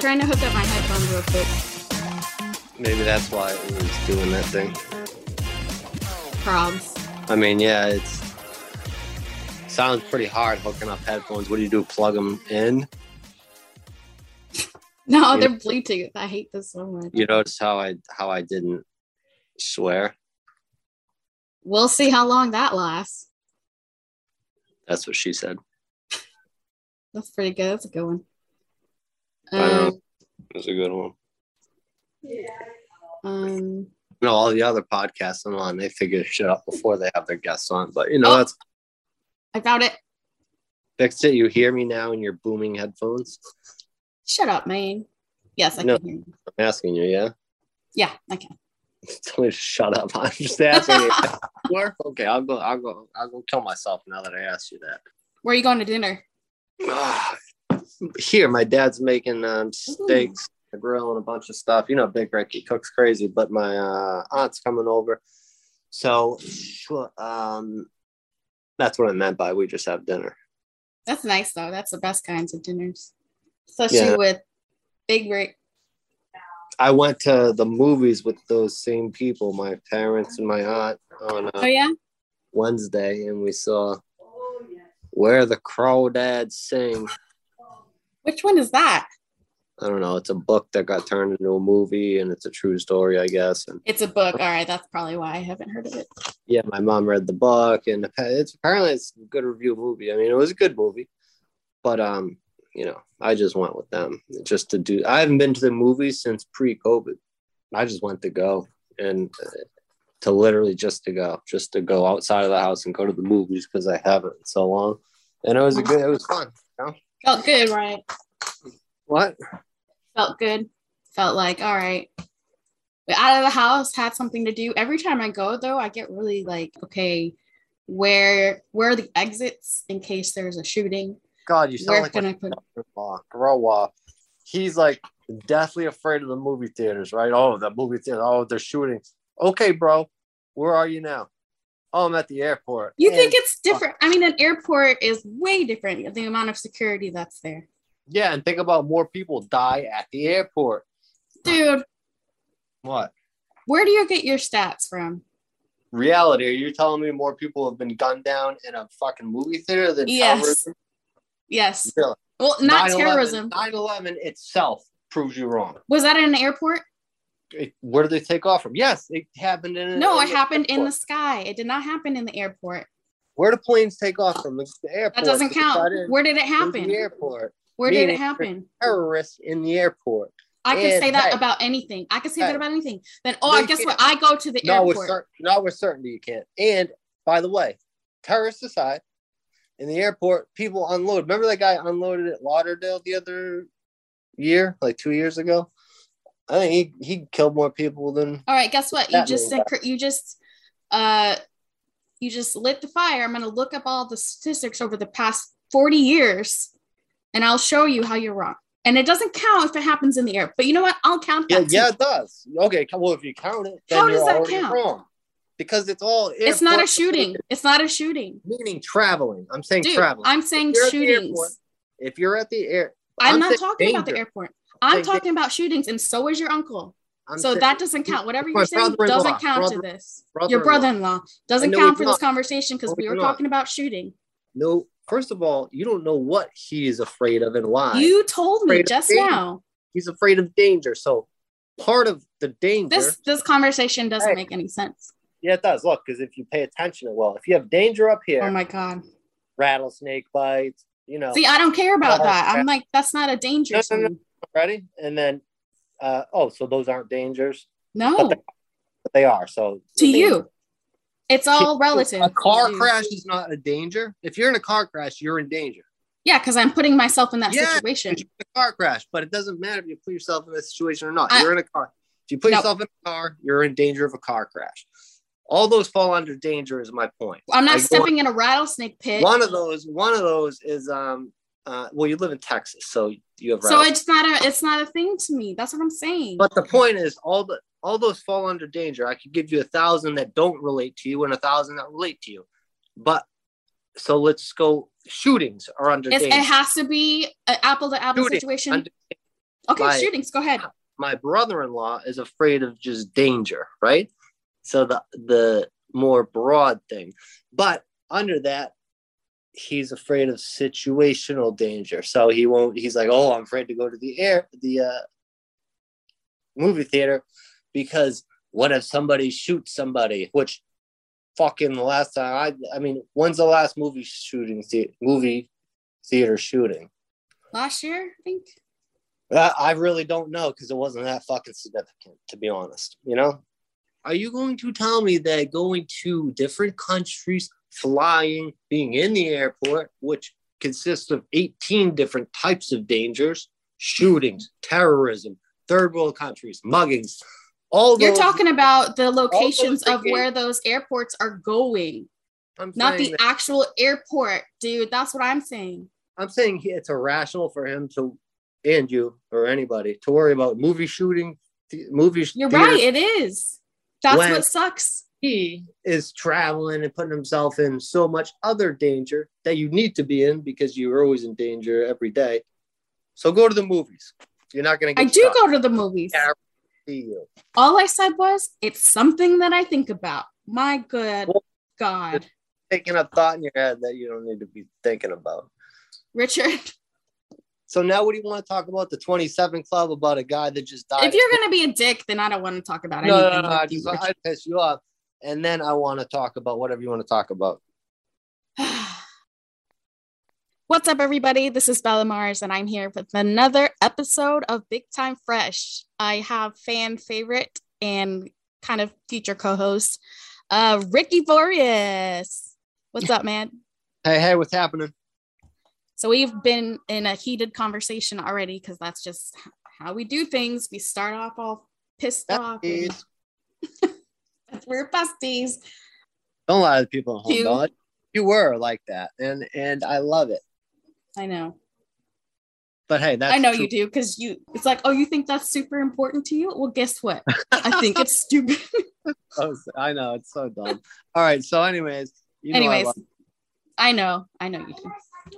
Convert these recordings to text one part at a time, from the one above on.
trying to hook up my headphones real quick. Maybe that's why it was doing that thing. Probs. I mean, yeah, it's sounds pretty hard hooking up headphones. What do you do? Plug them in? No, Yeah. they're Bluetooth. I hate this so much. You notice how I how I didn't swear? We'll see how long that lasts. That's what she said. That's pretty good. That's a good one. I know. Um, That's a good one. um, No, all the other podcasts I'm on, they figure shit out before they have their guests on. But you know, Oh. that's I found it. fixed it. You hear me now in your booming headphones. Shut up, man. Yes, I No. can hear you. I'm asking you, yeah. Yeah, I can. Tell me to shut up. I'm just asking you. Okay, I'll go. I'll go. I'll go kill myself now that I asked you that. Where are you going to dinner? Here, my dad's making um, steaks, a grill, and a bunch of stuff. You know, Big Ricky cooks crazy, but my uh, aunt's coming over, so um, that's what I meant by we just have dinner. That's nice though. That's the best kinds of dinners, especially Yeah. with Big Rick. I went to the movies with those same people, my parents and my aunt, on Oh uh, yeah. Wednesday, and we saw Where the Crawdads Sing. Which one is that? I don't know. It's a book that got turned into a movie, and it's a true story, I guess. And It's a book. All right, that's probably why I haven't heard of it. yeah, my mom read the book, and it's apparently it's a good review movie. I mean, it was a good movie, but um, you know, I just went with them just to do. I haven't been to the movies since pre-COVID. I just went to go and uh, to literally just to go, just to go outside of the house and go to the movies because I haven't in so long, and it was a good. It was fun. Felt good, right? What? Felt good. Felt like all right. But out of the house, had something to do. Every time I go though, I get really like, okay, where where are the exits in case there's a shooting? God, you sound Where like can a I put? Grow up. He's like deathly afraid of the movie theaters, right? Oh, the movie theater. Oh, they're shooting. Okay, bro. Where are you now? Oh, I'm at the airport. You And- think it's different? I mean, an airport is way different. The amount of security that's there, yeah, and think about more people die at the airport. dude. What? Where do you get your stats from? Reality, are you telling me more people have been gunned down in a fucking movie theater than Yes. terrorism? Yes. Really? Well, not 9/11 terrorism. 9-11 itself proves you wrong. Was that an airport? It- where did they take off from? Yes, it happened in No, it happened in the sky. It did not happen in the airport. Where do planes take off from? The the airport. That doesn't count. in- Where did it in The happen? airport. Where did it happen? Terrorists in the airport. I And say that hey, about anything. I can say hey, that about anything. Then, oh, I guess what? I go to the Not with, airport. cer- not with certainty you can't. And by the way, terrorists aside, in the airport, people unload. Remember that guy unloaded at Lauderdale the other year, like two years ago? I think he, he killed more people than All right, guess what? You just you just uh you just lit the fire. I'm gonna look up all the statistics over the past 40 years and I'll show you how you're wrong. And it doesn't count if it happens in the air. But you know what? I'll count yeah, that. too. yeah, it does. Okay, well, if you count it, How you're does that count? wrong. Because it's all it's not a shooting. It's not a shooting. Meaning traveling. I'm saying Dude, traveling. I'm saying If you're at the shootings. airport, if you're at the air, I'm, not saying talking about the airport. I'm saying talking about shootings, and so is your uncle. I'm so saying- that doesn't count. Whatever you're saying doesn't count to this. Your brother-in-law. doesn't count for this conversation because we were not. talking about shooting. No, first of all, you don't know what he is afraid of and why. You told me just now. He's afraid of danger. So part of the danger, This this conversation doesn't make any sense. yeah, it does. Look, because if you pay attention, well, if you have danger up here, Oh my god. rattlesnake bites, you know, See, I don't care about that. I'm like, that's not a danger No, no, no. Me. ready, and then, uh, oh, so those aren't dangers, No, But the- but they are. So to the danger- you. It's all relative. A car crash is not a danger. If you're in a car crash, you're in danger. Yeah, because I'm putting myself in that Yeah, situation. You're in a car crash, but it doesn't matter if you put yourself in a situation or not. I- you're in a car. If you put No. yourself in a car, you're in danger of a car crash. All those fall under danger, is my point. I'm not Like, stepping in a rattlesnake pit. One of those, one of those is um uh well, you live in Texas, so you have so it's not a it's not a thing to me. That's what I'm saying. But the point is, all the all those fall under danger. I could give you a thousand that don't relate to you and a thousand that relate to you. But so let's go. Shootings are under It's, danger. it has to be an apple to apple situation. under- Okay, My- shootings. Go ahead. my brother-in-law is afraid of just danger, right? So the the more broad thing. But under that, he's afraid of situational danger. So he won't he's like, "Oh, I'm afraid to go to the air the uh movie theater because what if somebody shoots somebody?" Which fucking the last time I I mean, when's the last movie shooting the- movie theater shooting? Last year, I think. I I really don't know because it wasn't that fucking significant, to be honest. You know, are you going to tell me that going to different countries, flying, being in the airport, which consists of 18 different types of dangers, shootings, terrorism, third world countries, muggings, all You're talking about the locations of where those airports are going, I'm not the that- actual airport, dude. That's what I'm saying. I'm saying it's irrational for him to, and you or anybody, to worry about movie shooting, th- movie. You're right. It is. That's When- what sucks. He is traveling and putting himself in so much other danger that you need to be in because you're always in danger every day. So go to the movies. You're not going to I do shot. go to the movies. Yeah. See you. All I said was it's something that I think about. My good Well, God. Taking a thought in your head that you don't need to be thinking about. Richard, So now what do you want to talk about? The 27 Club about a guy that just died? if you're gonna be a dick, then I don't want to talk about no, no, anything. no, no, I just. I piss you off. And then I want to talk about whatever you want to talk about. What's up, everybody? This is Bella Mars, and I'm here with another episode of Big Time Fresh. I have fan favorite and kind of future co-host, uh, Ricky Boreas. What's up, man? Hey, hey, what's happening? So we've been in a heated conversation already because that's just how we do things. We start off all pissed off. and-. We're besties. Don't lie to the people at home, You- You were like that, and and I love it. I know. But hey, that's I know true. you do because you. It's like, oh, you think that's super important to you? Well, guess what? I think it's stupid. Oh, I know it's so dumb. All right. So, anyways, you know I Anyways, love- I know, I know you do.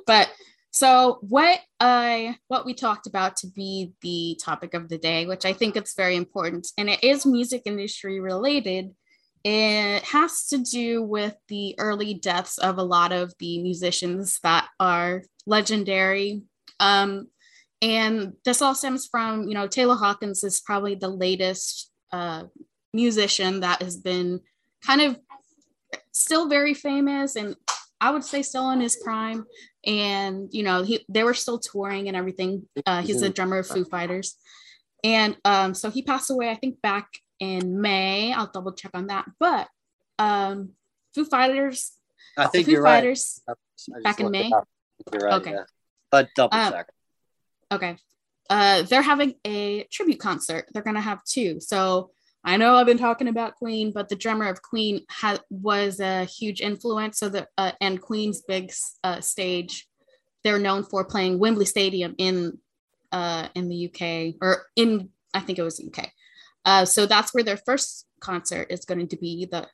But so what I what we talked about to be the topic of the day, which I think it's very important, and it is music industry related. It has to do with the early deaths of a lot of the musicians that are legendary. Um, and this all stems from, you know, Taylor Hawkins is probably the latest uh, musician that has been kind of still very famous and I would say still in his prime. And you know, he they were still touring and everything. Uh, he's the drummer of Foo Fighters, and um, so he passed away. I think back in May. I'll double check on that. But um, Foo Fighters, I think Foo you're right. Fighters. Just back in May? You're right. Okay. Yeah. But double Um, check. Okay. Uh, they're having a tribute concert. They're gonna have two. So I know I've been talking about Queen, but the drummer of Queen ha- was a huge influence. So the uh, and Queen's big uh, stage, they're known for playing Wembley Stadium in uh, in the UK or in I think it was UK. Uh, so that's where their first concert is going to be. The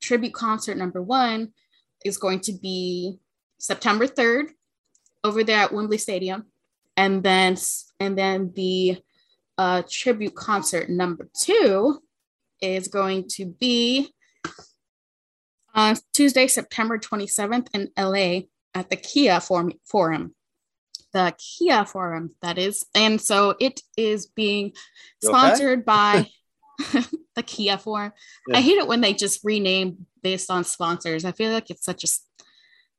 tribute concert number one is going to be September third over there at Wembley Stadium and then and then the uh, tribute concert number two is going to be on Tuesday, September 27th in LA at the Kia Forum. The Kia Forum, that is. And so it is being You okay? sponsored by the Kia Forum. Yeah. I hate it when they just rename based on sponsors. I feel like it's such a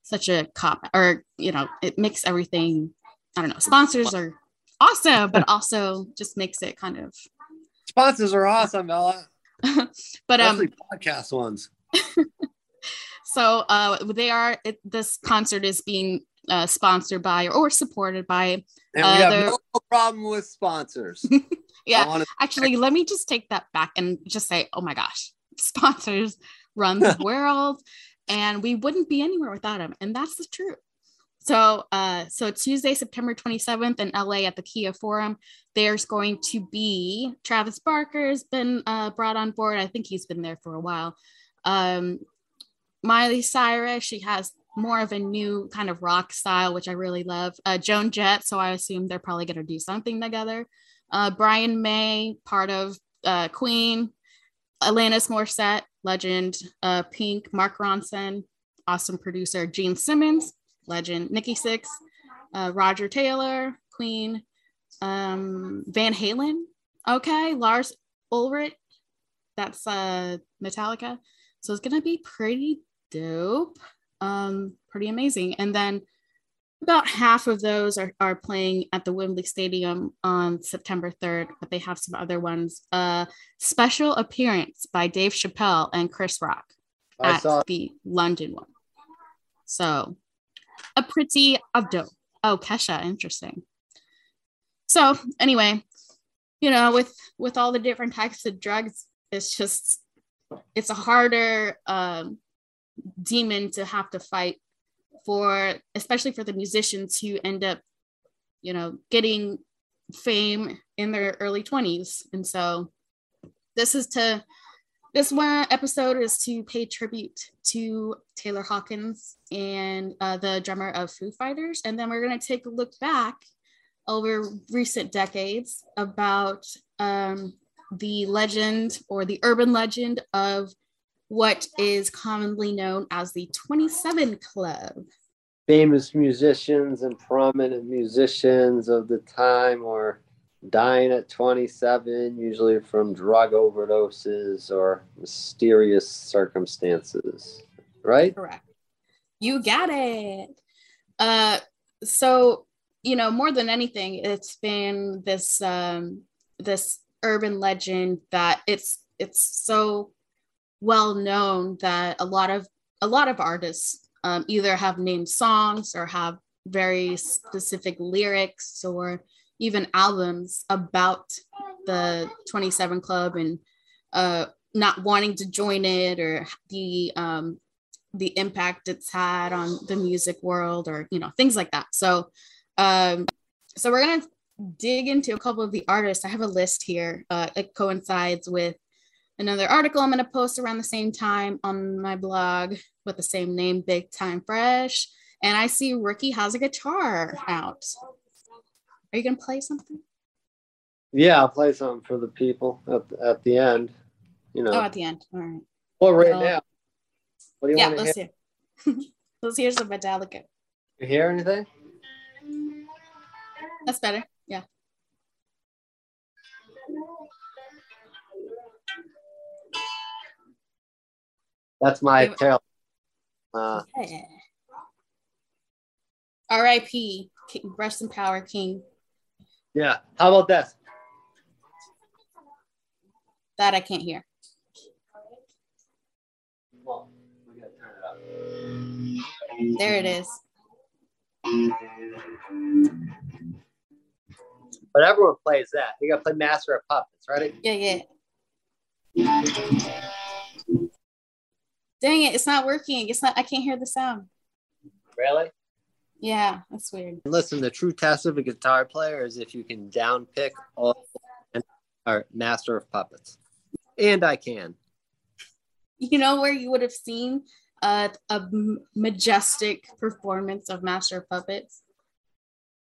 such a cop or you know, it makes everything I don't know, sponsors are awesome, but also just makes it kind of Sponsors are awesome, Bella. but um podcast ones. so uh they are it, this concert is being uh sponsored by or supported by And uh, we have they're- no problem with sponsors. yeah wanna- actually let me just take that back and just say oh my gosh sponsors run the world and we wouldn't be anywhere without them and that's the truth. So uh so tuesday september 27th in la at the kia forum there's going to be travis barker has been uh, brought on board. I think he's been there for a while. Um miley cyrus she has more of a new kind of rock style which i really love. Uh joan jett so i assume they're probably going to do something together. Uh, Brian May, part of uh, Queen, Alanis Morissette, legend, uh, Pink, Mark Ronson, awesome producer, Gene Simmons, legend, Nikki Sixx, uh, Roger Taylor, Queen, um, Van Halen, okay, Lars Ulrich, that's uh, Metallica. So it's gonna be pretty dope, um, pretty amazing. And then about half of those are, are playing at the Wembley Stadium on September 3rd, but they have some other ones. Uh, special appearance by Dave Chappelle and Chris Rock I at saw the London one. So a pretty dope. Oh, Kesha, interesting. So anyway, you know, with with all the different types of drugs, it's just it's a harder um, demon to have to fight for, especially for the musicians who end up, you know, getting fame in their early 20s. And so this is to this one episode is to pay tribute to Taylor Hawkins and uh, the drummer of Foo Fighters. And then we're going to take a look back over recent decades about um, the legend or the urban legend of what is commonly known as the 27 Club. famous musicians and prominent musicians of the time were dying at 27, usually from drug overdoses or mysterious circumstances. Right? Correct. You got it. Uh, so you know, more than anything, it's been this um, this urban legend that it's it's so well known that a lot of a lot of artists um, either have named songs or have very specific lyrics or even albums about the 27 club and uh, not wanting to join it or the um, the impact it's had on the music world or you know things like that. So um, so we're gonna dig into a couple of the artists. I have a list here uh, it coincides with another article i'm going to post around the same time on my blog with the same name big time fresh and i see ricky has a guitar out are you going to play something Yeah, I'll play something for the people at, at the end. You know, oh at the end all right well, right now. What do you yeah want to let's hear? hear let's hear some metallica You hear anything? that's better That's my Give- tail. Uh, Yeah. R.I.P. Rest in power, King. yeah. How about this? That I can't hear. Well, we gotta turn it. There it is. But everyone plays that. You gotta play Master of Puppets, ready? Yeah, yeah. Dang it, it's not working. It's not. I can't hear the sound. Really? Yeah, that's weird. Listen, the true test of a guitar player is if you can down pick all or Master of Puppets. And I can. You know where you would have seen a majestic performance of Master of Puppets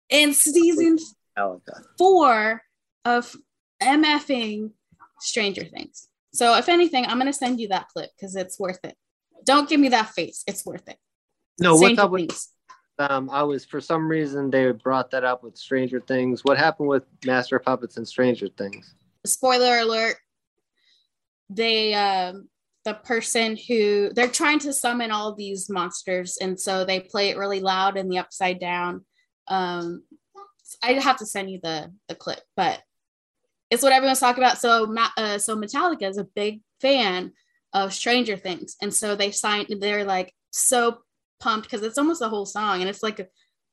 in season Metallica. four of MFing Stranger Things. So if anything, I'm gonna send you that clip because it's worth it. Don't give me that face. It's worth it. No, what's Stranger up with Things. um I was for some reason they brought that up with Stranger Things. What happened with Master of Puppets and Stranger Things? spoiler alert they um the person who they're trying to summon all these monsters and so they play it really loud in the upside down um i have to send you the the clip but it's what everyone's talking about so uh, so metallica is a big fan of stranger things and so they signed they're like so pumped because it's almost a whole song and it's like a,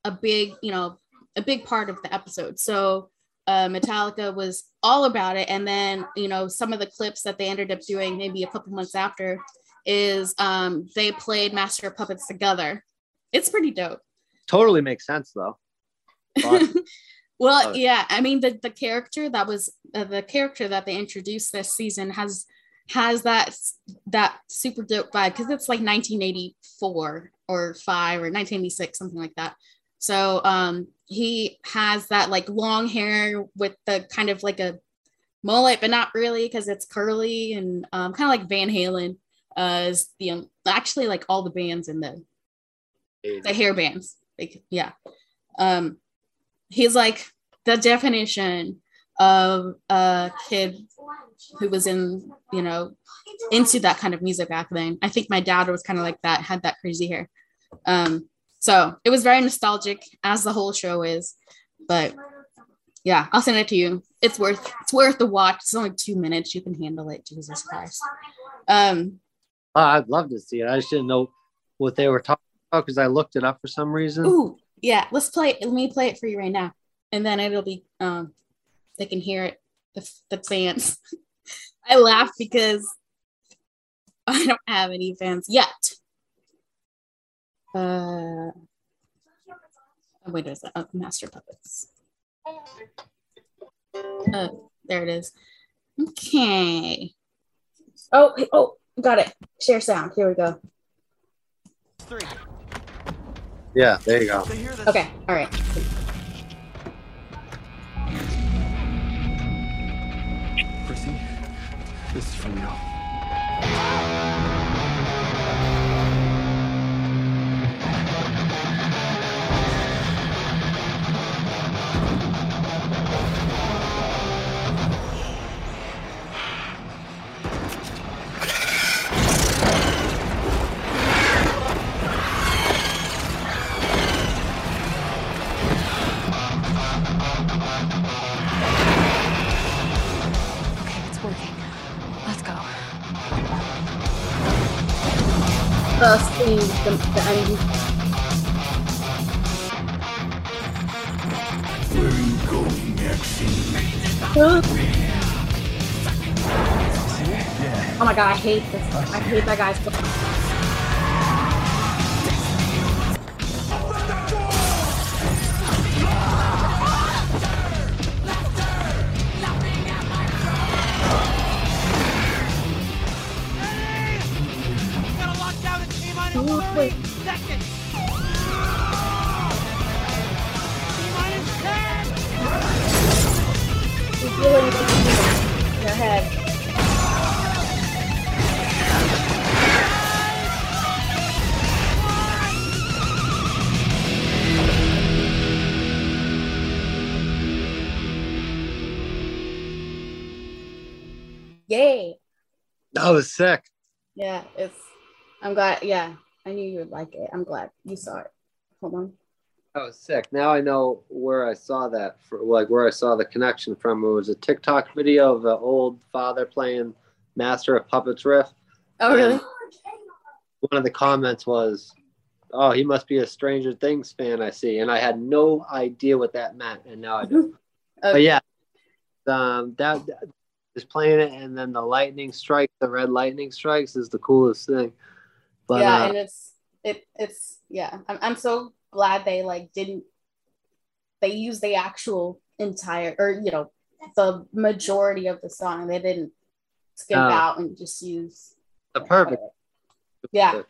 a big you know a big part of the episode so uh, Metallica was all about it. And then, you know, some of the clips that they ended up doing maybe a couple months after is um, they played Master of Puppets together. It's pretty dope. Totally makes sense though. Fun. well, Oh. yeah, I mean the the character that was uh, the character that they introduced this season has has that that super dope vibe because it's like 1984 or 5 or 1986 something like that. So um, he has that like long hair with the kind of like a mullet, but not really because it's curly and um, kind of like Van Halen. Uh, is the um, actually like all the bands in the the hair bands. Like yeah, um, he's like the definition of a kid who was in you know into that kind of music back then. I think my dad was kind of like that, had that crazy hair. Um, so it was very nostalgic, as the whole show is. But yeah, I'll send it to you. It's worth it's worth the watch. It's only two minutes. You can handle it. Jesus Christ. Um, oh, I'd love to see it. I just didn't know what they were talking about because I looked it up for some reason. Ooh, yeah. Let's play. It. Let me play it for you right now, and then it'll be um, they can hear it. The the fans. I laugh because I don't have any fans yet. Uh, oh, wait, is that? Oh, Master Puppets. Uh, there it is. Okay. Oh, oh, got it. Share sound. Here we go. Three. Yeah, there you go. Okay, all right. This is from you. The, the enemy. Where are you going, Maxine? Oh my god, I hate this. I hate that guy's. Wait. Second. Your head. Yay. That was sick. Yeah, it's I'm glad yeah. I knew you would like it. I'm glad you saw it. Hold on. Was sick. Now I know where I saw that for like where I saw the connection from. It was a TikTok video of an old father playing Master of Puppets riff. Oh really? one of the comments was, "Oh, he must be a Stranger Things fan." I see, and I had no idea what that meant, and now I do. okay. But yeah, um, that, that is playing it, and then the lightning strike, the red lightning strikes, is the coolest thing. But, yeah, uh, and it's it it's yeah. I'm I'm so glad they like didn't they use the actual entire or you know the majority of the song. They didn't skip uh, out and just use the perfect. Yeah,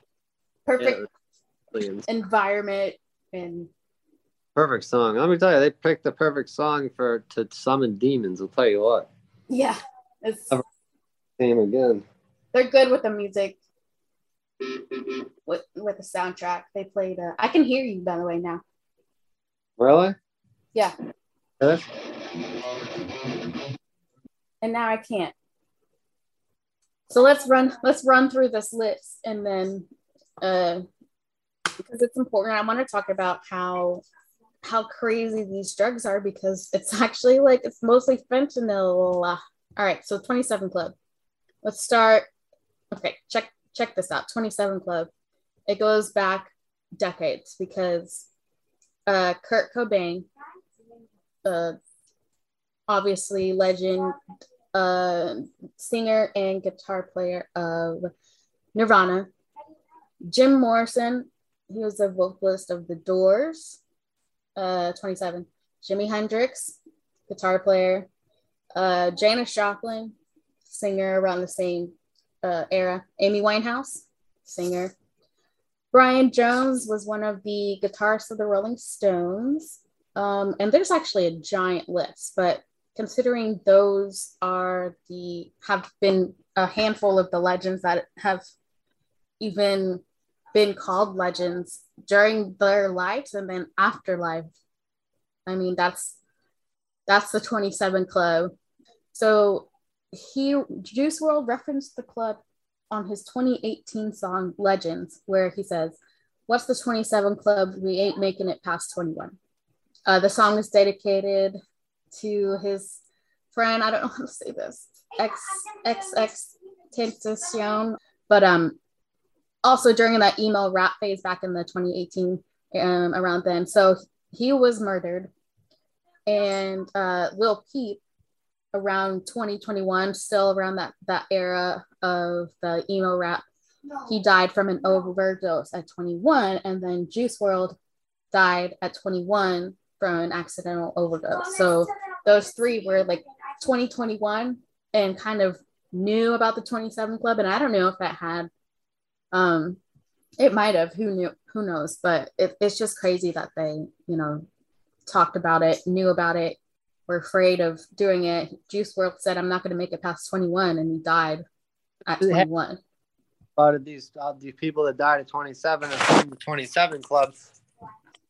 perfect yeah, environment and perfect song. Let me tell you, they picked the perfect song for to summon demons. I'll tell you what. Yeah, it's same again. They're good with the music with with the soundtrack. They played. Uh, I can hear you by the way now. Really? Yeah. Really? And now I can't. So let's run. Let's run through this list, and then uh, because it's important, I want to talk about how how crazy these drugs are because it's actually like it's mostly fentanyl. All right, so 27 Club. Let's start. Okay, check check this out 27 Club. It goes back decades because uh, Kurt Cobain, uh, obviously legend, uh, singer and guitar player of Nirvana, Jim Morrison, he was the vocalist of The Doors, uh, 27. Jimi Hendrix, guitar player, uh, Janis Joplin, singer around the same uh, era. Amy Winehouse, singer. Brian Jones was one of the guitarists of the Rolling Stones. Um, and there's actually a giant list, but considering those are the have been a handful of the legends that have even been called legends during their lives and then afterlife. I mean, that's that's the 27 Club. So he Juice WRLD referenced the club on his 2018 song Legends, where he says, What's the 27 Club? We ain't making it past 21. Uh, the song is dedicated to his friend, I don't know how to say this, ex ex ex Tentacion, but um also during that emo rap phase back in the 2018 um, around then. So he was murdered, and uh, Lil Peep around 2021, still around that that era of the emo rap, he died from an overdose at 21, and then Juice WRLD died at 21 from an accidental overdose. So those three were like 2021 and kind of knew about the 27 Club, and I don't know if that had um, it might have. Who knew? Who knows? But it, it's just crazy that they, you know, talked about it, knew about it, were afraid of doing it. Juice WRLD said, "I'm not going to make it past 21," and he died at 21. A lot of these uh, these people that died at 27 and the 27 club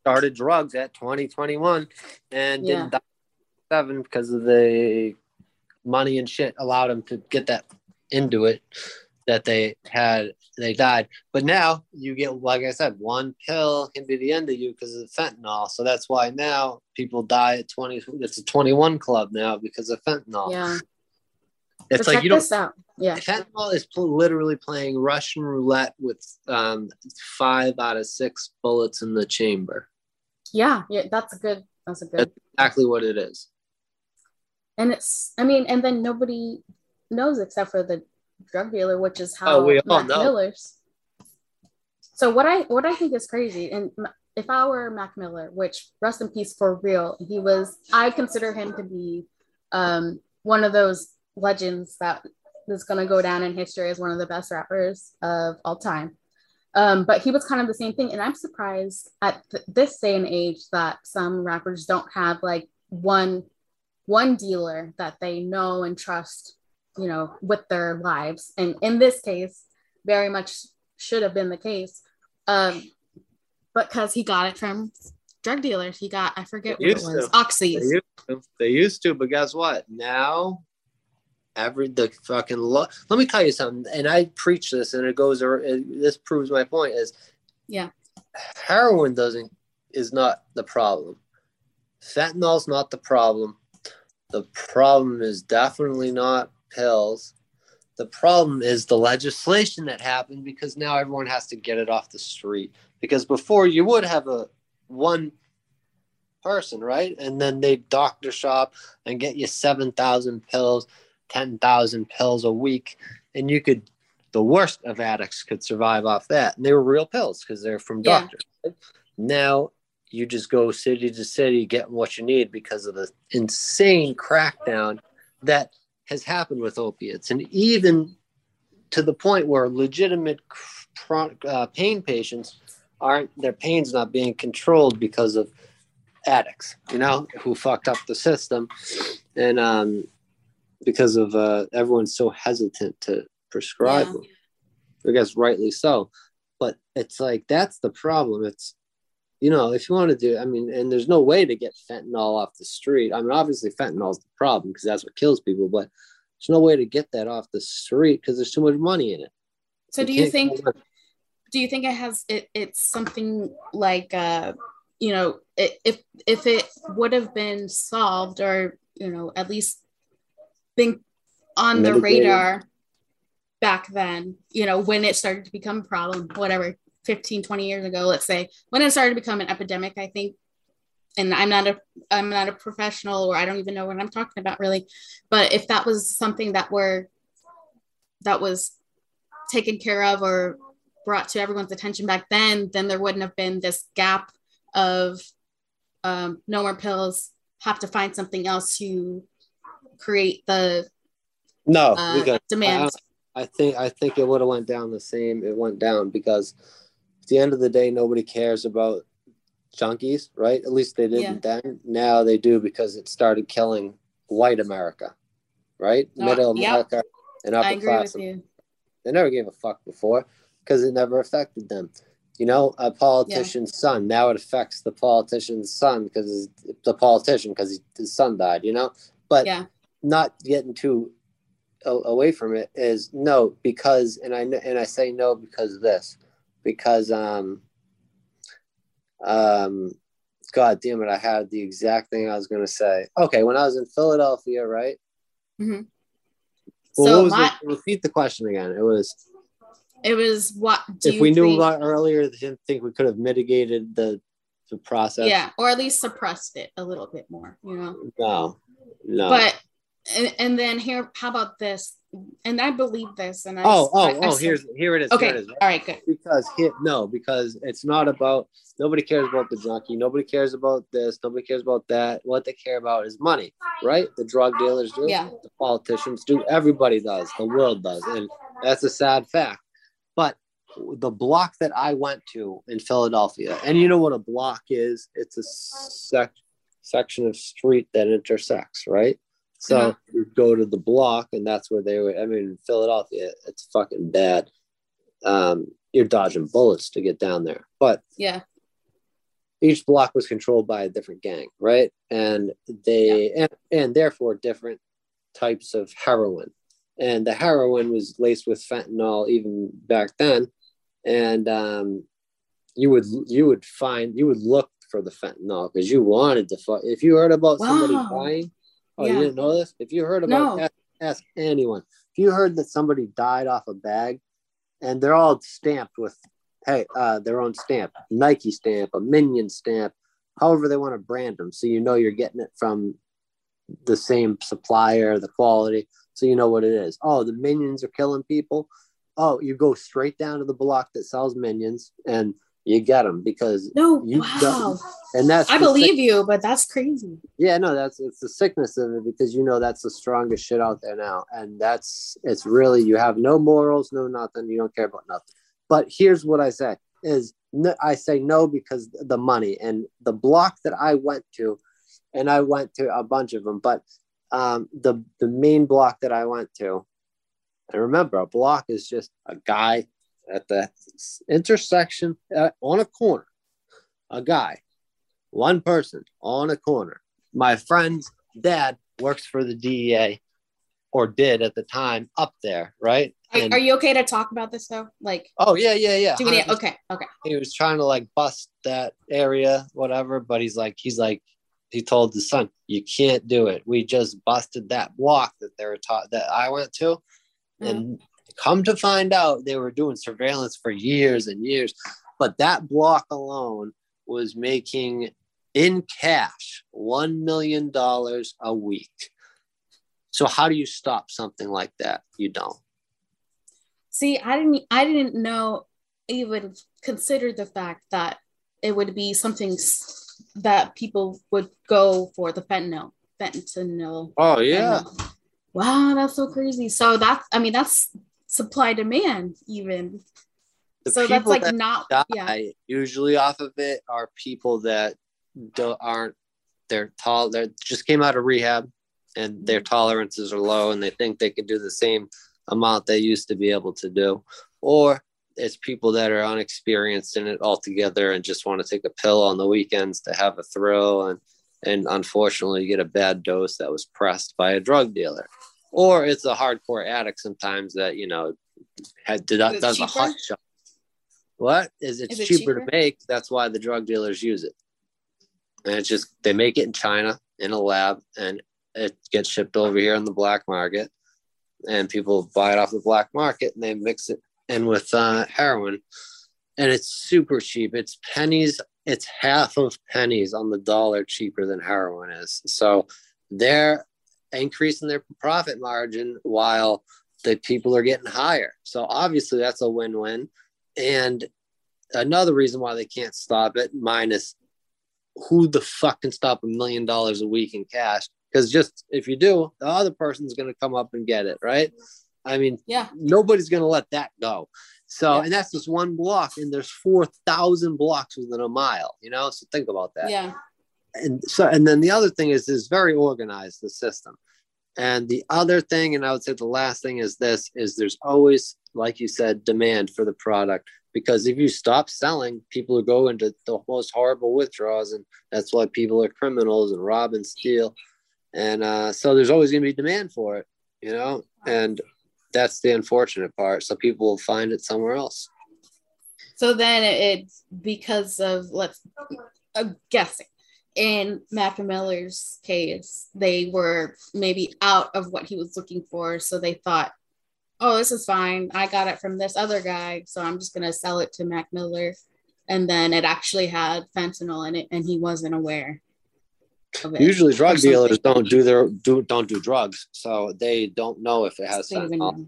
started drugs at 2021 and Yeah. didn't die at seven because of the money and shit allowed them to get that into it that they had they died but now you get like i said one pill can be the end of you because of the fentanyl so that's why now people die at 20 it's a 21 club now because of fentanyl Yeah. it's So like you don't this out. Yeah. fentanyl is pl- literally playing russian roulette with um, five out of six bullets in the chamber Yeah. Yeah. That's a good. That's a good. that's exactly what it is and it's. I mean, and then nobody knows except for the drug dealer, which is how Oh, we all Mac know. Miller's. So what I what I think is crazy, and if I were Mac Miller, which rest in peace for real, he was. I consider him to be um, one of those legends that is going to go down in history as one of the best rappers of all time. Um, but he was kind of the same thing, and I'm surprised at th- this day and age that some rappers don't have like one one dealer that they know and trust, you know, with their lives. And in this case, very much should have been the case. Um, because he got it from drug dealers. He got, I forget They what it was, oxys. They used to. They used to, but guess what? Now, every the fucking lo- let me tell you something, and I preach this, and it goes. ar- it- This proves my point. Is Yeah. heroin doesn't is not the problem. Fentanyl's not the problem. The problem is definitely not pills. The problem is the legislation that happened because now everyone has to get it off the street. Because before you would have a one person, right? And then they doctor shop and get you 7,000 pills, 10,000 pills a week. And you could, the worst of addicts could survive off that. And they were real pills because they're from Yeah. doctors. Now you just go city to city getting what you need because of the insane crackdown that has happened with opiates. And even to the point where legitimate chronic uh, pain patients aren't their pain's not being controlled because of addicts you know who fucked up the system and um because of uh everyone's so hesitant to prescribe Yeah. them i guess rightly so but it's like that's the problem it's you know if you want to do i mean and there's no way to get fentanyl off the street. I mean obviously fentanyl is the problem because that's what kills people but there's no way to get that off the street because there's too much money in it. So do you think do you think it has it, it's something like uh you know i- if if it would have been solved or you know at least been on the radar back then you know when it started to become a problem whatever 15 20 years ago let's say when it started to become an epidemic i think and i'm not a i'm not a professional or i don't even know what i'm talking about really but if that was something that were that was taken care of or brought to everyone's attention back then, then there wouldn't have been this gap of um, no more pills, have to find something else to create the no uh, demand. I think I think it would have went down the same. It went down because at the end of the day, nobody cares about junkies, right? At least they didn't then. Now they do because it started killing white America, right? Middle yep. America and upper I agree class. with you. They never gave a fuck before because it never affected them. You know, a politician's son. Now it affects the politician's son because the politician because his son died. You know, but Yeah. not getting too away from it is no because and I and I say no because of this because um um God damn it I had the exact thing I was gonna say. Okay, when I was in Philadelphia, right? Mhm. Well, So what was my- the, repeat the question again. It was It was what do if we knew think- about earlier, didn't think we could have mitigated the the process. yeah, or at least suppressed it a little bit more, you know. No. No. But and, and then here, how about this? And I believe this, and I oh, oh, I- I oh, said- here's here it is. okay, Here it is. all right, good. because hit no because it's not about nobody cares about the junkie nobody cares about this nobody cares about that what they care about is money right the drug dealers do Yeah. the politicians do everybody does the world does and that's a sad fact but the block that i went to in philadelphia and you know what a block is it's a sec- section of street that intersects right so Uh-huh. you go to the block and that's where they were i mean philadelphia it's fucking bad um, you're dodging bullets to get down there. But Yeah, each block was controlled by a different gang, right? And they and, and therefore different types of heroin. And the heroin was laced with fentanyl even back then. And um, you would you would find you would look for the fentanyl because you wanted to fuck. If you heard about somebody Wow. dying, oh, Yeah. you didn't know this. If you heard about No. ask, ask anyone. If you heard that somebody died off a bag, and they're all stamped with hey uh, their own stamp nike stamp a minion stamp however they want to brand them so you know you're getting it from the same supplier the quality so you know what it is oh the minions are killing people oh you go straight down to the block that sells minions and you get them because no, You wow. don't- and that's I believe sick- you, but that's crazy. yeah no that's it's the sickness of it because you know that's the strongest shit out there now and that's it's really you have no morals no nothing you don't care about nothing but here's what i say is no, i say no because the money and the block that i went to and i went to a bunch of them but um, the the main block that i went to and remember a block is just a guy at the intersection uh, on a corner a guy one person on a corner. My friend's dad works for the DEA or did at the time up there, right? Are, And- are you okay to talk about this though? Like, oh, yeah, yeah, yeah. do we need? Okay, okay. He was trying to like bust that area, whatever, but he's like, he's like, he told the son, you can't do it. We just busted that block that they were taught that I went to. And come to find out, they were doing surveillance for years and years. But that block alone was making in cash $1 million a week. So, how do you stop something like that? You don't. See, I didn't. I didn't know even consider the fact that it would be something that people would go for the fentanyl. Fentanyl. Oh, fentanyl. Wow, that's so crazy. So that's. I mean, that's supply demand even. The so that's like that not. Yeah. usually off of it are people that don't, aren't they're tall they just came out of rehab and their mm-hmm. tolerances are low and they think they can do the same amount they used to be able to do or it's people that are unexperienced in it altogether and just want to take a pill on the weekends to have a thrill and and unfortunately get a bad dose that was pressed by a drug dealer or it's a hardcore addict sometimes that you know had did does a hot shot what? Is it's Is it cheaper, cheaper? to make? That's why the drug dealers use it. And it's just they make it in china in a lab and it gets shipped over here in the black market. And people buy it off the black market and they mix it in with uh, heroin. And it's super cheap. It's pennies it's half of pennies on the dollar cheaper than heroin is. So they're increasing their profit margin while the people are getting higher so obviously that's a win-win and another reason why they can't stop it minus who the fuck can stop a million dollars a week in cash because just if you do the other person's going to come up and get it right i mean Yeah. nobody's going to let that go So, Yeah. and that's just one block, and there's 4,000 blocks within a mile, you know? So think about that. Yeah. And so, and then the other thing is, is very organized, the system. And the other thing, and I would say the last thing is this, is there's always, like you said, demand for the product. Because if you stop selling, people go into the most horrible withdrawals. And that's why people are criminals and rob and steal. And uh, so there's always going to be demand for it, you know? And that's the unfortunate part. So people will find it somewhere else. So then it's because of let's I'm guessing in Mac Miller's case, they were maybe out of what he was looking for. So they thought, oh, this is fine. I got it from this other guy. So I'm just going to sell it to Mac Miller. And then it actually had fentanyl in it and he wasn't aware. Usually, drug dealers don't do their do don't do drugs, so they don't know if it has fentanyl.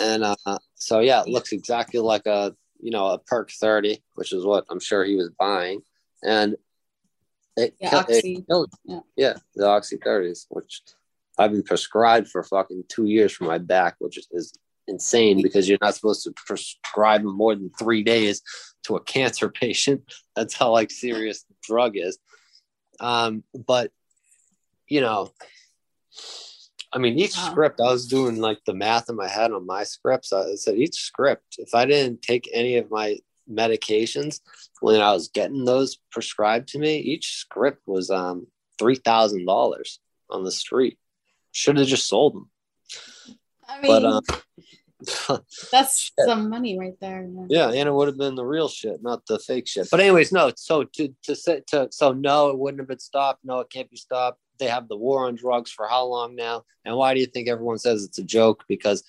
And uh, so yeah, it looks exactly like a you know a perk thirty, which is what I'm sure he was buying, and it, Yeah, kill- it Oxy. killed. Yeah. yeah, the oxy thirties, which I've been prescribed for fucking two years for my back, which is, is insane because you're not supposed to prescribe more than three days to a cancer patient. That's how like serious the drug is. Um, but you know, I mean, each Wow. script, I was doing like the math in my head on my scripts. I said each script, if I didn't take any of my medications when I was getting those prescribed to me, each script was um three thousand dollars on the street. Should have just sold them. I mean, But um, that's some money right there. yeah, and it would have been the real shit, not the fake shit. But anyways, no. So to to say to so no, it wouldn't have been stopped. No, it can't be stopped. They have the war on drugs for how long now? And why do you think everyone says it's a joke? Because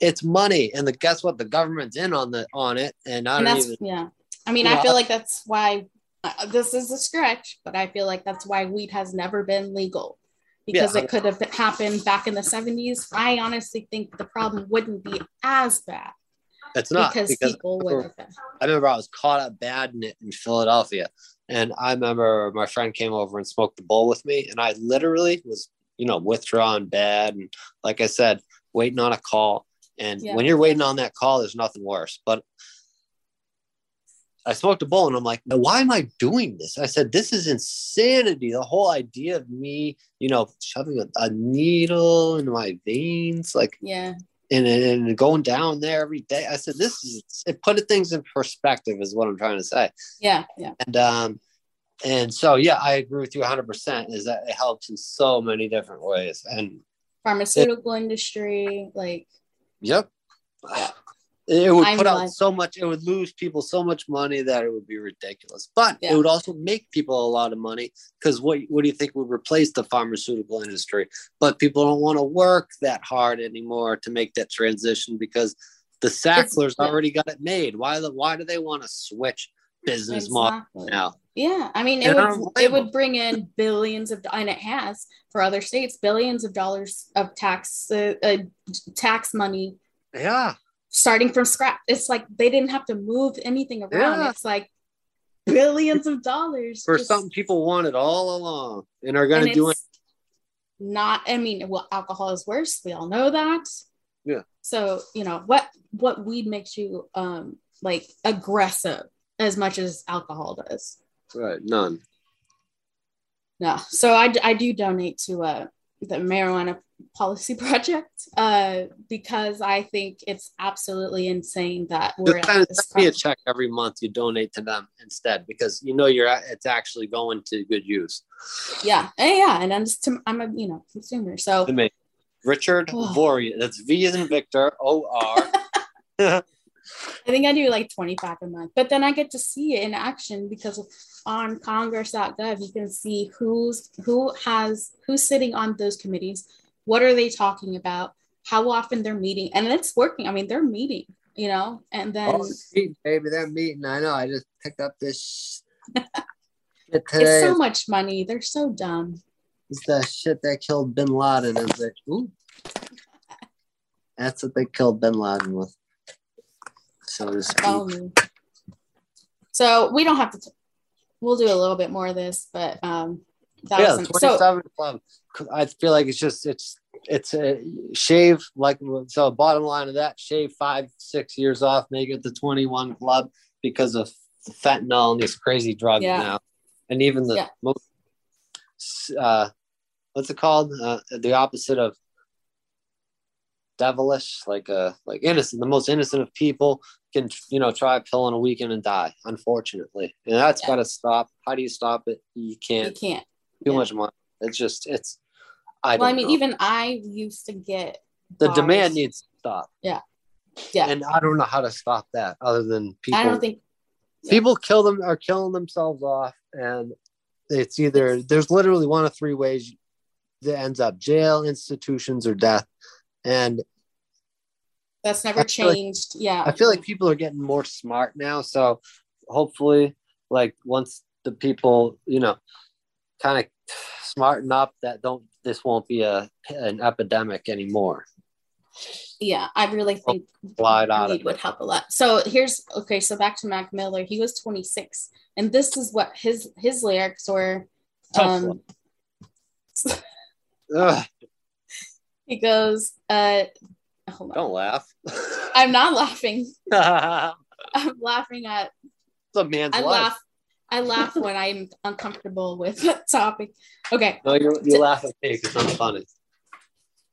it's money, and the guess what? The government's in on the on it, and I and that's even. yeah i mean i feel like that's why uh, this is a stretch but i feel like that's why weed has never been legal because Yeah. it could have happened back in the 70s i honestly think the problem wouldn't be as bad It's not because, because people would have been I remember I was caught up bad in it in Philadelphia. And I remember my friend came over and smoked the bowl with me. And I literally was, you know, withdrawn bad. And like I said, waiting on a call. And Yeah. when you're waiting on that call, there's nothing worse. But I smoked a bowl and I'm like, why am I doing this? I said, this is insanity. The whole idea of me, you know, shoving a, a needle into my veins, like yeah and, and going down there every day. I said, this is it put things in perspective, is what I'm trying to say. yeah yeah And um, and so yeah, I agree with you 100. percent Is that it helps in so many different ways. And pharmaceutical industry like yep, it would I'm put out like- so much. It would lose people so much money that it would be ridiculous. But Yeah. it would also make people a lot of money because what what do you think would replace the pharmaceutical industry? But people don't want to work that hard anymore to make that transition because the Sacklers yeah. already got it made. Why the why do they want to switch business model now? Yeah, I mean, it would it would bring in billions of, and it has for other states, billions of dollars of tax uh, uh, tax money Yeah, starting from scratch. It's like they didn't have to move anything around. Yeah. It's like billions of dollars for just- something people wanted all along and are going to do it. Not, I mean, well, alcohol is worse. We all know that. Yeah. So you know what what weed makes you um like aggressive as much as alcohol does. Right, none. No. So I, I do donate to uh, the marijuana policy project uh, because I think it's absolutely insane that we're Just at this send me a check every month. You donate to them instead because you know you're it's actually going to good use. Yeah. And yeah. And I'm just, I'm a, you know, consumer. So Richard. Voria. That's V as in Victor. O R. I think I do like 25 a month, but then I get to see it in action because on congress.gov, you can see who's, who has, who's sitting on those committees. What are they talking about? How often they're meeting? And it's working. I mean, they're meeting, you know, and then Oh, baby, they're meeting. I know. I just picked up this shit it's so much money. They're so dumb. It's the shit that killed Bin Laden. Is it? Ooh. That's what they killed Bin Laden with. So to speak. Follow me. So we don't have to. T- we'll do a little bit more of this, but um, that yeah, was so 27 club. I feel like it's just it's it's a shave like so bottom line of that shave five six years off make it the 21 club because of fentanyl and these crazy drugs Yeah. now and even the Yeah. most uh what's it called uh, the opposite of devilish like uh like innocent the most innocent of people can you know try a pill in a weekend and die unfortunately and that's Yeah. got to stop how do you stop it you can't you can't. too yeah. much money it's just it's i Well, I mean, know. even I used to get the demand needs to stop Yeah. Yeah. And i don't know how to stop that other than people I don't think yeah. people kill them are killing themselves off and it's either there's literally one of three ways that ends up jail institutions or death and that's never I feel like- changed. yeah. i feel like people are getting more smart now so hopefully like once the people you know kind of smarten up that don't this won't be a an epidemic anymore yeah, I really think slide out of would it help a lot. So here's okay. So back to Mac Miller. He was 26, and this is what his his lyrics were. Tough Um, Ugh, he goes, uh, hold on. don't laugh I'm not laughing. I'm laughing at. a man's I life laugh. I laugh when I'm uncomfortable with the topic. Okay. no you, you laugh at me because i'm funny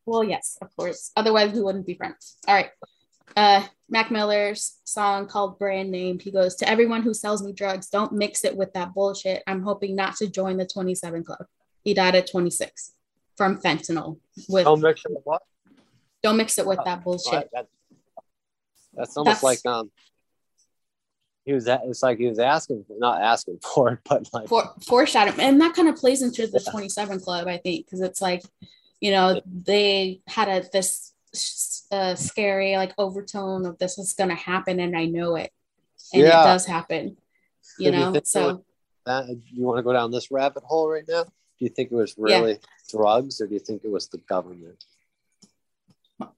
Well, yes, of course. Otherwise, we wouldn't be friends. All right. Uh, Mac Miller's song called Brand Name. He goes to everyone who sells me drugs. Don't mix it with that bullshit. I'm hoping not to join the 27 club. He died at 26 from fentanyl. With don't mix it with what don't mix it with that bullshit. Right, that- that's almost That's- like um he was it's like he was asking not asking for it but like For foreshadow, and that kind of plays into the 27 club, I think, because it's like, you know, they had a this uh, scary like overtone of this is gonna happen, and I know it, and Yeah. it does happen. You you know, think so that, you want to go down this rabbit hole right now do you think it was Yeah. really drugs or do you think it was the government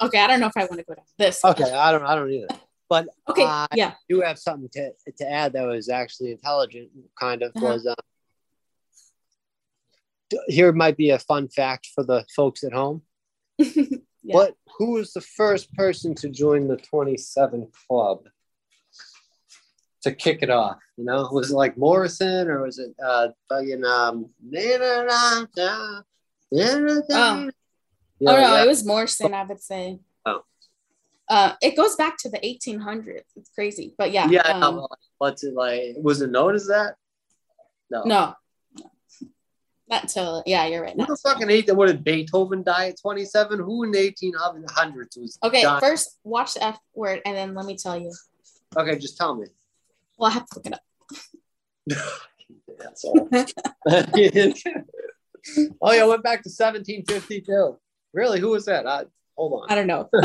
okay, I don't know if I want to go down this. okay i don't i don't either but Okay, I yeah. do have something to, to add that was actually intelligent kind of Uh-huh. was uh, here might be a fun fact for the folks at home Yeah. What? Who was the first person to join the 27 Club to kick it off? You know, was it like Morrison or was it uh fucking um? Oh. Oh, oh no, it was Morrison, I would say. Oh. Uh, it goes back to the 1800s. It's crazy, but yeah. yeah. Um. What's it like? Was it known as that? No. no, no, not until yeah, you're right. Who the fucking eight? What did Beethoven die at 27? Who in the 1800s was? Okay, dying? first watch the F word, and then let me tell you. Okay, just tell me. Well, I have to look it up. That's all. oh yeah, went back to 1752. Really? Who was that? I, hold on. I don't know.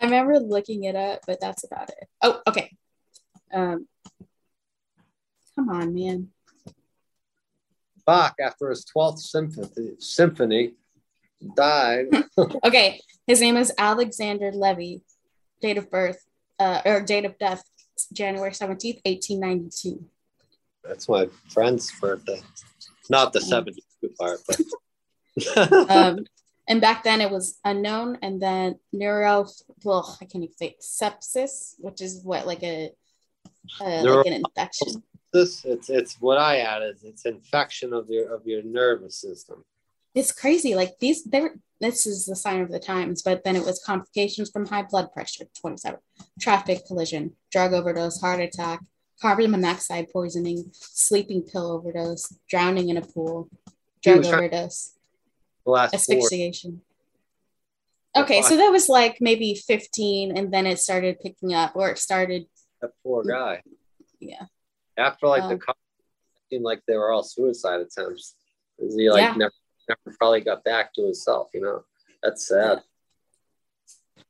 I remember looking it up, but that's about it. Oh, okay. Um, come on, man. Bach, after his 12th symphony, symphony died. Okay, his name is Alexander Levy. Date of birth, uh, or date of death, January seventeenth, eighteen ninety two. That's my friend's birthday. Not the 72 part, but Um, and back then it was unknown, and then neuro, well, I can't even say it, sepsis, which is what like a, uh, Neuro- like an infection. this it's it's what I added. It's infection of your of your nervous system. It's crazy. Like these, they were. This is the sign of the times, but then it was complications from high blood pressure, twenty seven, traffic collision, drug overdose, heart attack, carbon monoxide poisoning, sleeping pill overdose, drowning in a pool, drug overdose, The last four. asphyxiation. Okay, so that was like maybe 15, and then it started picking up, or it started, That poor guy. yeah. After like the Um, car, it seemed like they were all suicide attempts. 'Cause He like Yeah. never, never probably got back to himself. You know, that's sad.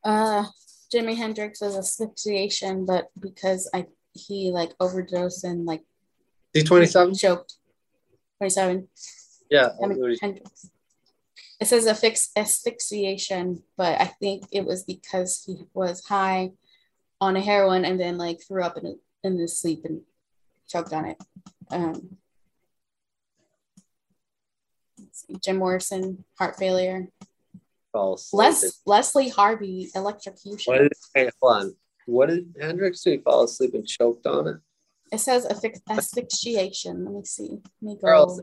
Uh, Jimi Hendrix was asphyxiation, but because I he like overdosed and like D twenty seven. choked. 27. Yeah. Jimi Hendrix. It says affix, asphyxiation, but I think it was because he was high on a heroin and then like threw up in, in his sleep and choked on it. Um, Jim Morrison, heart failure. False. Les Leslie Harvey, electrocution. What did, hey, hold on. What did Hendrix do? He fell asleep and choked on it? It says asphyxiation. Let me see. Let me go.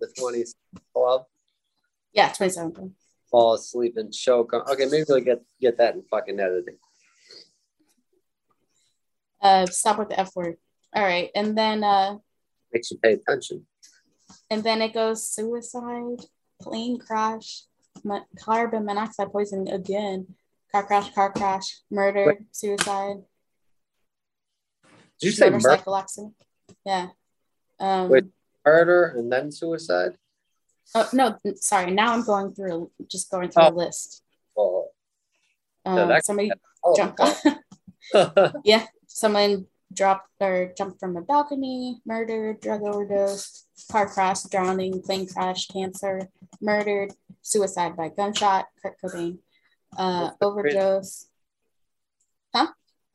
The 20s club? Yeah, 27. Fall asleep and choke on. Okay, maybe we'll get, get that in fucking editing. Uh, stop with the F word. All right, and then uh, Makes you pay attention. and then it goes suicide, plane crash, carbon monoxide poisoning again, car crash, car crash, murder, suicide, Did you say mur- motorcycle accident. Yeah. Um, Wait. murder and then suicide? Oh, no, sorry. Now I'm going through, just going through Oh. a list. Oh, Um, that- somebody oh, jumped off. yeah, someone dropped or jumped from a balcony, murdered, drug overdose, car crash, drowning, plane crash, cancer, murdered, suicide by gunshot, Kurt Cobain, uh, What's the crazy- overdose.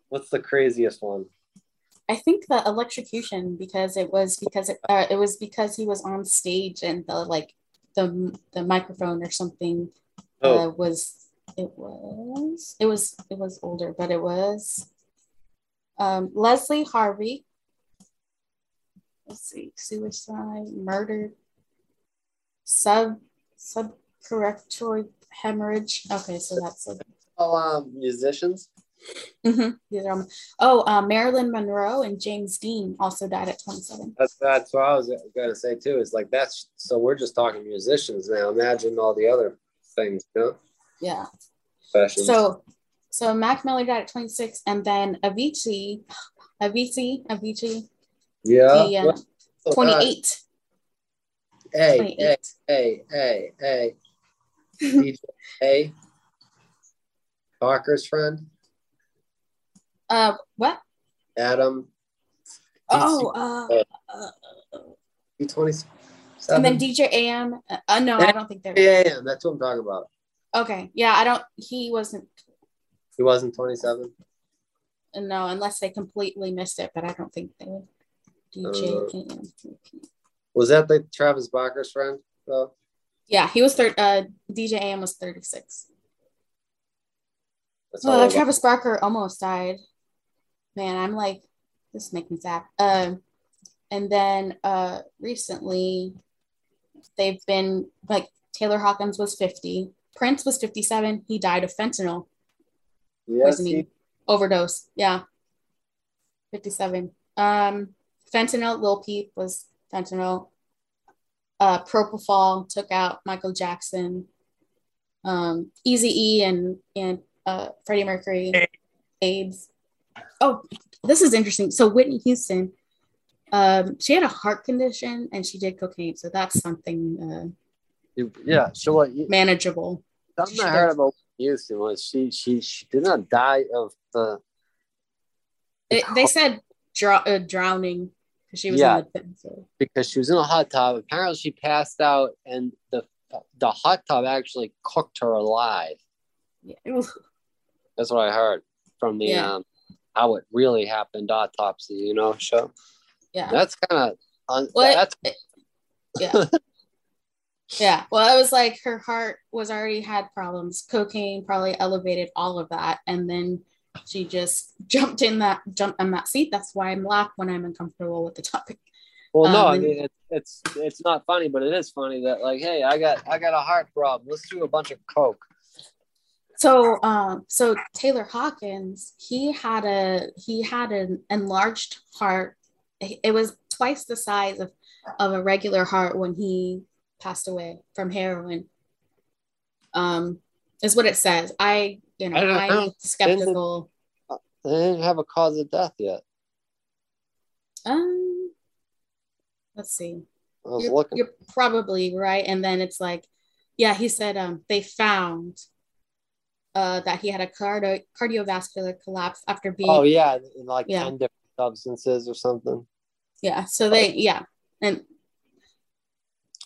What's the craziest one? I think the electrocution because it was because it uh, it was because he was on stage and the like the the microphone or something uh, Oh, was it was it was it was older, but it was um, Leslie Harvey. Let's see, suicide, murder, sub subcorrectory hemorrhage. Okay, so that's a, oh um, musicians? Mhm, these are oh uh, Marilyn Monroe and James Dean also died at 27. That's that's what I was gonna say too. Is like that's so we're just talking musicians now. Imagine all the other things, you know, Yeah. professions. So so Mac Miller died at 26, and then Avicii, Avicii, Avicii, yeah, the, uh, Well, oh, 28. God. Hey, 28. hey, hey, hey, hey, DJ, hey, Barker's friend, Uh, what? Adam. Oh, uh, uh, twenty and then. DJ AM. Uh, no, I don't think they're. Yeah, yeah, that's what I'm talking about. Okay, yeah, I don't. He wasn't. He wasn't twenty seven. No, unless they completely missed it, but I don't think they would. DJ Uh, AM. Was that the Travis Barker's friend though? Yeah, he was third. Uh, DJ AM was 36. That's all Oh, I got. Travis Barker almost died. Man, I'm like, this makes me sad. Um, and then uh, recently, they've been like Taylor Hawkins was 50, Prince was 57. He died of fentanyl Yes, poisoning he, overdose. Yeah, 57. Um, fentanyl. Lil Peep was fentanyl. Uh, propofol took out Michael Jackson. Um, Eazy E and and uh, Freddie Mercury. AIDS. Oh, this is interesting. So Whitney Houston, um, she had a heart condition and she did cocaine, so that's something uh, yeah. So what? You, manageable. something She I heard does. about Houston was she she she did not die of the It, they said dr- uh, drowning because she was Yeah. in the pit. So. because she was in a hot tub. Apparently, she passed out, and the the hot tub actually cooked her alive. Yeah. That's what I heard from the Yeah. um how it really happened autopsy. You know, show. Yeah. That's kind of un- Well, that's it- yeah. yeah. Well, it was like her heart was already had problems. Cocaine probably elevated all of that. And then she just jumped in that jumped on that seat. That's why I'm laugh when I'm uncomfortable with the topic. well. no, um, I mean it's it's it's not funny, but it is funny that like, hey, I got I got a heart problem. Let's do a bunch of coke. So um so Taylor Hawkins, he had a he had an enlarged heart. It was twice the size of, of a regular heart when he passed away from heroin. Um is what it says. I you know I don't- I I'm don't- skeptical. They didn't have a cause of death yet. Um let's see. You're, you're probably right. And then it's like, yeah, he said um they found uh that he had a cardio cardiovascular collapse after being Oh yeah, in like Yeah. ten different substances or something. Yeah. So they, yeah. And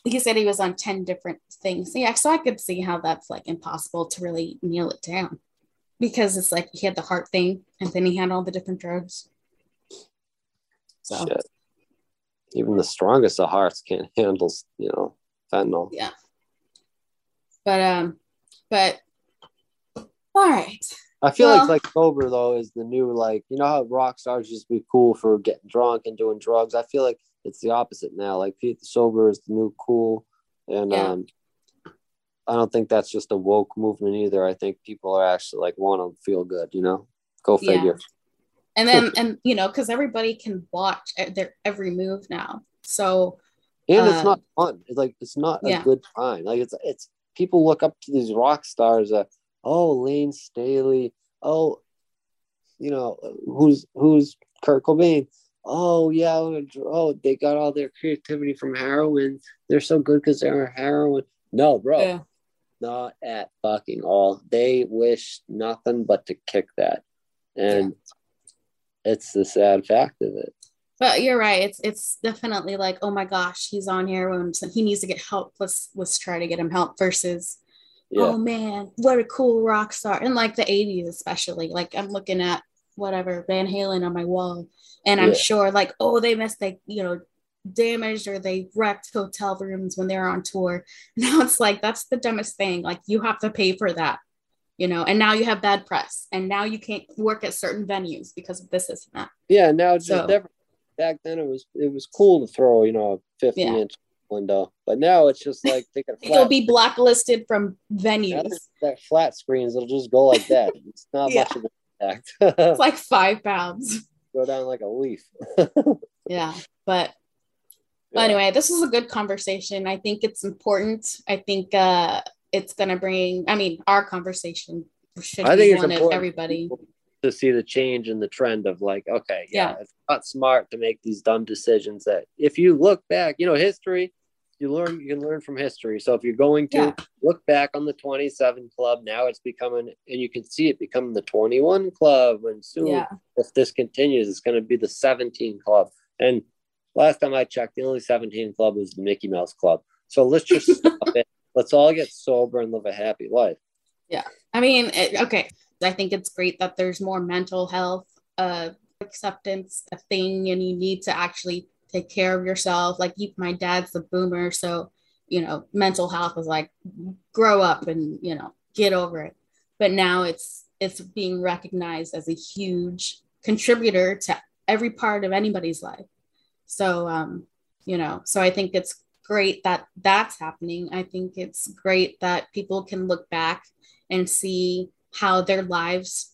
he said he was on 10 different things. Yeah. So I could see how that's like impossible to really nail it down because it's like he had the heart thing and then he had all the different drugs. So, Shit. Even the strongest of hearts can't handle, you know, fentanyl. Yeah. But um, but all right. I feel Well- like like sober though is the new like you know how rock stars used to be cool for getting drunk and doing drugs. I feel like it's the opposite now. Like Pete sober is the new cool, and Yeah. um, I don't think that's just a woke movement either. I think people are actually like want to feel good. You know, go Yeah. figure. And then and you know because everybody can watch e- their every move now. So And Uh, it's not fun. It's like it's not yeah. a good time. Like it's it's people look up to these rock stars. Uh, oh, Layne Staley. Oh, you know who's who's Kurt Cobain. Oh yeah. Oh, oh they got all their creativity from heroin. They're so good because they're heroin. No, bro, yeah. not at fucking all. They wish nothing but to kick that, and it's the sad fact of it. But you're right. It's it's definitely like, oh my gosh, he's on here when he needs to get help. Let's let's try to get him help versus Yeah. oh man, what a cool rock star. And like the 80s, especially. Like I'm looking at whatever Van Halen on my wall, and I'm Yeah. sure like, oh, they missed they, you know, damaged or they wrecked hotel rooms when they're on tour. Now it's like that's the dumbest thing. Like you have to pay for that, you know, and now you have bad press, and now you can't work at certain venues because of this, and that. Yeah, now it's So- never. Back then, it was it was cool to throw, you know, a fifty Yeah. inch window, but now it's just like taking a You'll be blacklisted from venues. that- flat screens. It'll just go like that. It's not Yeah. much of an impact. It's like five pounds. go down like a leaf. Yeah, but But anyway, this is a good conversation. I think it's important. I think uh, it's going to bring, I mean, our conversation should I be think it's one of important everybody. To see the change in the trend of like, okay, yeah, Yeah. it's not smart to make these dumb decisions. That if you look back, you know, history, you learn, you can learn from history. So if you're going to Yeah. look back on the 27 club, now it's becoming, and you can see it becoming the 21 club. And soon, Yeah. if this continues, it's going to be the 17 club. And last time I checked, the only 17 club was the Mickey Mouse Club. So let's just stop it. Let's all get sober and live a happy life. Yeah. I mean, it, okay. I think it's great that there's more mental health uh, acceptance a thing, and you need to actually take care of yourself. Like, you, my dad's a boomer, so you know, mental health is like grow up and you know get over it. But now it's it's being recognized as a huge contributor to every part of anybody's life. So, um, you know, so I think it's great that that's happening. I think it's great that people can look back and see how their lives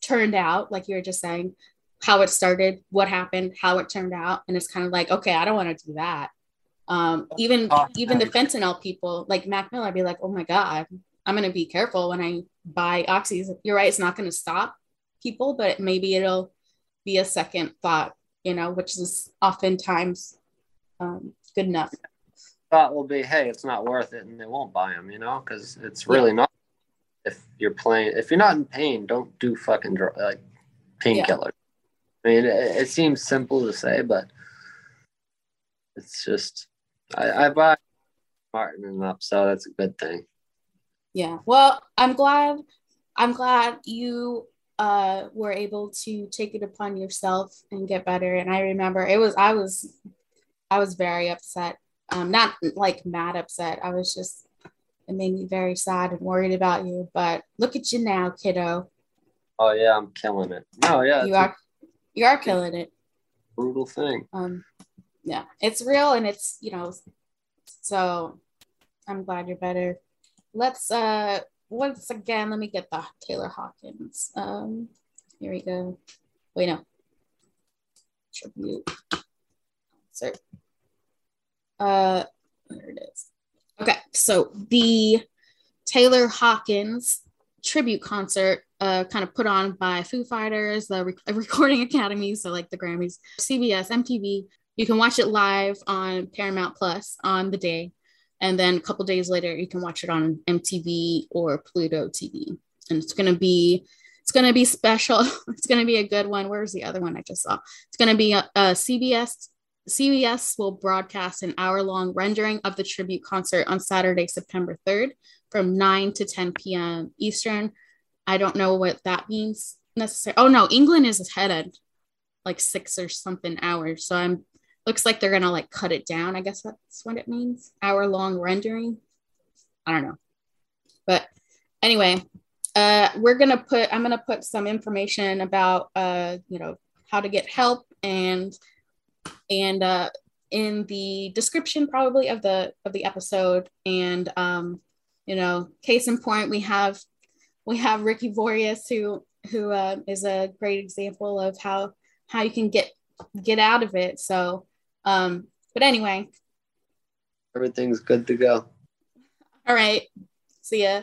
turned out, like you were just saying, how it started, what happened, how it turned out. And it's kind of like, okay, I don't want to do that. Um, even even the fentanyl people, like Mac Miller, I'd be like, oh my God, I'm gonna be careful when I buy oxys. You're right, it's not gonna stop people, but maybe it'll be a second thought, you know, which is oftentimes um, good enough. thought will be, hey, it's not worth it, and they won't buy them, you know, because it's really not. If you're playing, if you're not in pain, don't do fucking dr- like painkillers. I mean, it, it seems simple to say, but it's just I, I buy Martin up, so that's a good thing. Yeah. Well, I'm glad. I'm glad you uh, were able to take it upon yourself and get better. And I remember it was I was I was very upset. Um, not like mad upset. I was just it made me very sad and worried about you. But look at you now, kiddo. Oh yeah, I'm killing it. No, yeah, you are you are killing it. brutal thing. Um, yeah, it's real and it's you know. So I'm glad you're better. Let's uh once again let me get the Taylor Hawkins. Um, here we go. Wait no. Tribute concert. Uh, there it is. Okay, so the Taylor Hawkins tribute concert, uh, kind of put on by Foo Fighters, the Rec- Recording Academy, so like the Grammys, CBS, MTV. You can watch it live on Paramount Plus on the day, and then a couple days later, you can watch it on MTV or Pluto TV. And it's gonna be, it's gonna be special. it's gonna be a good one. Where's the other one I just saw? It's gonna be a, a CBS. CBS will broadcast an hour-long rendering of the tribute concert on Saturday, September 3rd, from 9 to 10 p.m. Eastern. I don't know what that means necessarily. Oh no, England is ahead at like six or something hours. So I'm looks like they're gonna like cut it down. I guess that's what it means. Hour long rendering. I don't know. But anyway, uh, we're gonna put I'm gonna put some information about uh, you know how to get help and and uh, in the description probably of the of the episode and um, you know case in point we have we have Ricky Vorius who who uh, is a great example of how how you can get get out of it. So, um, but anyway, everything's good to go. All right, see ya.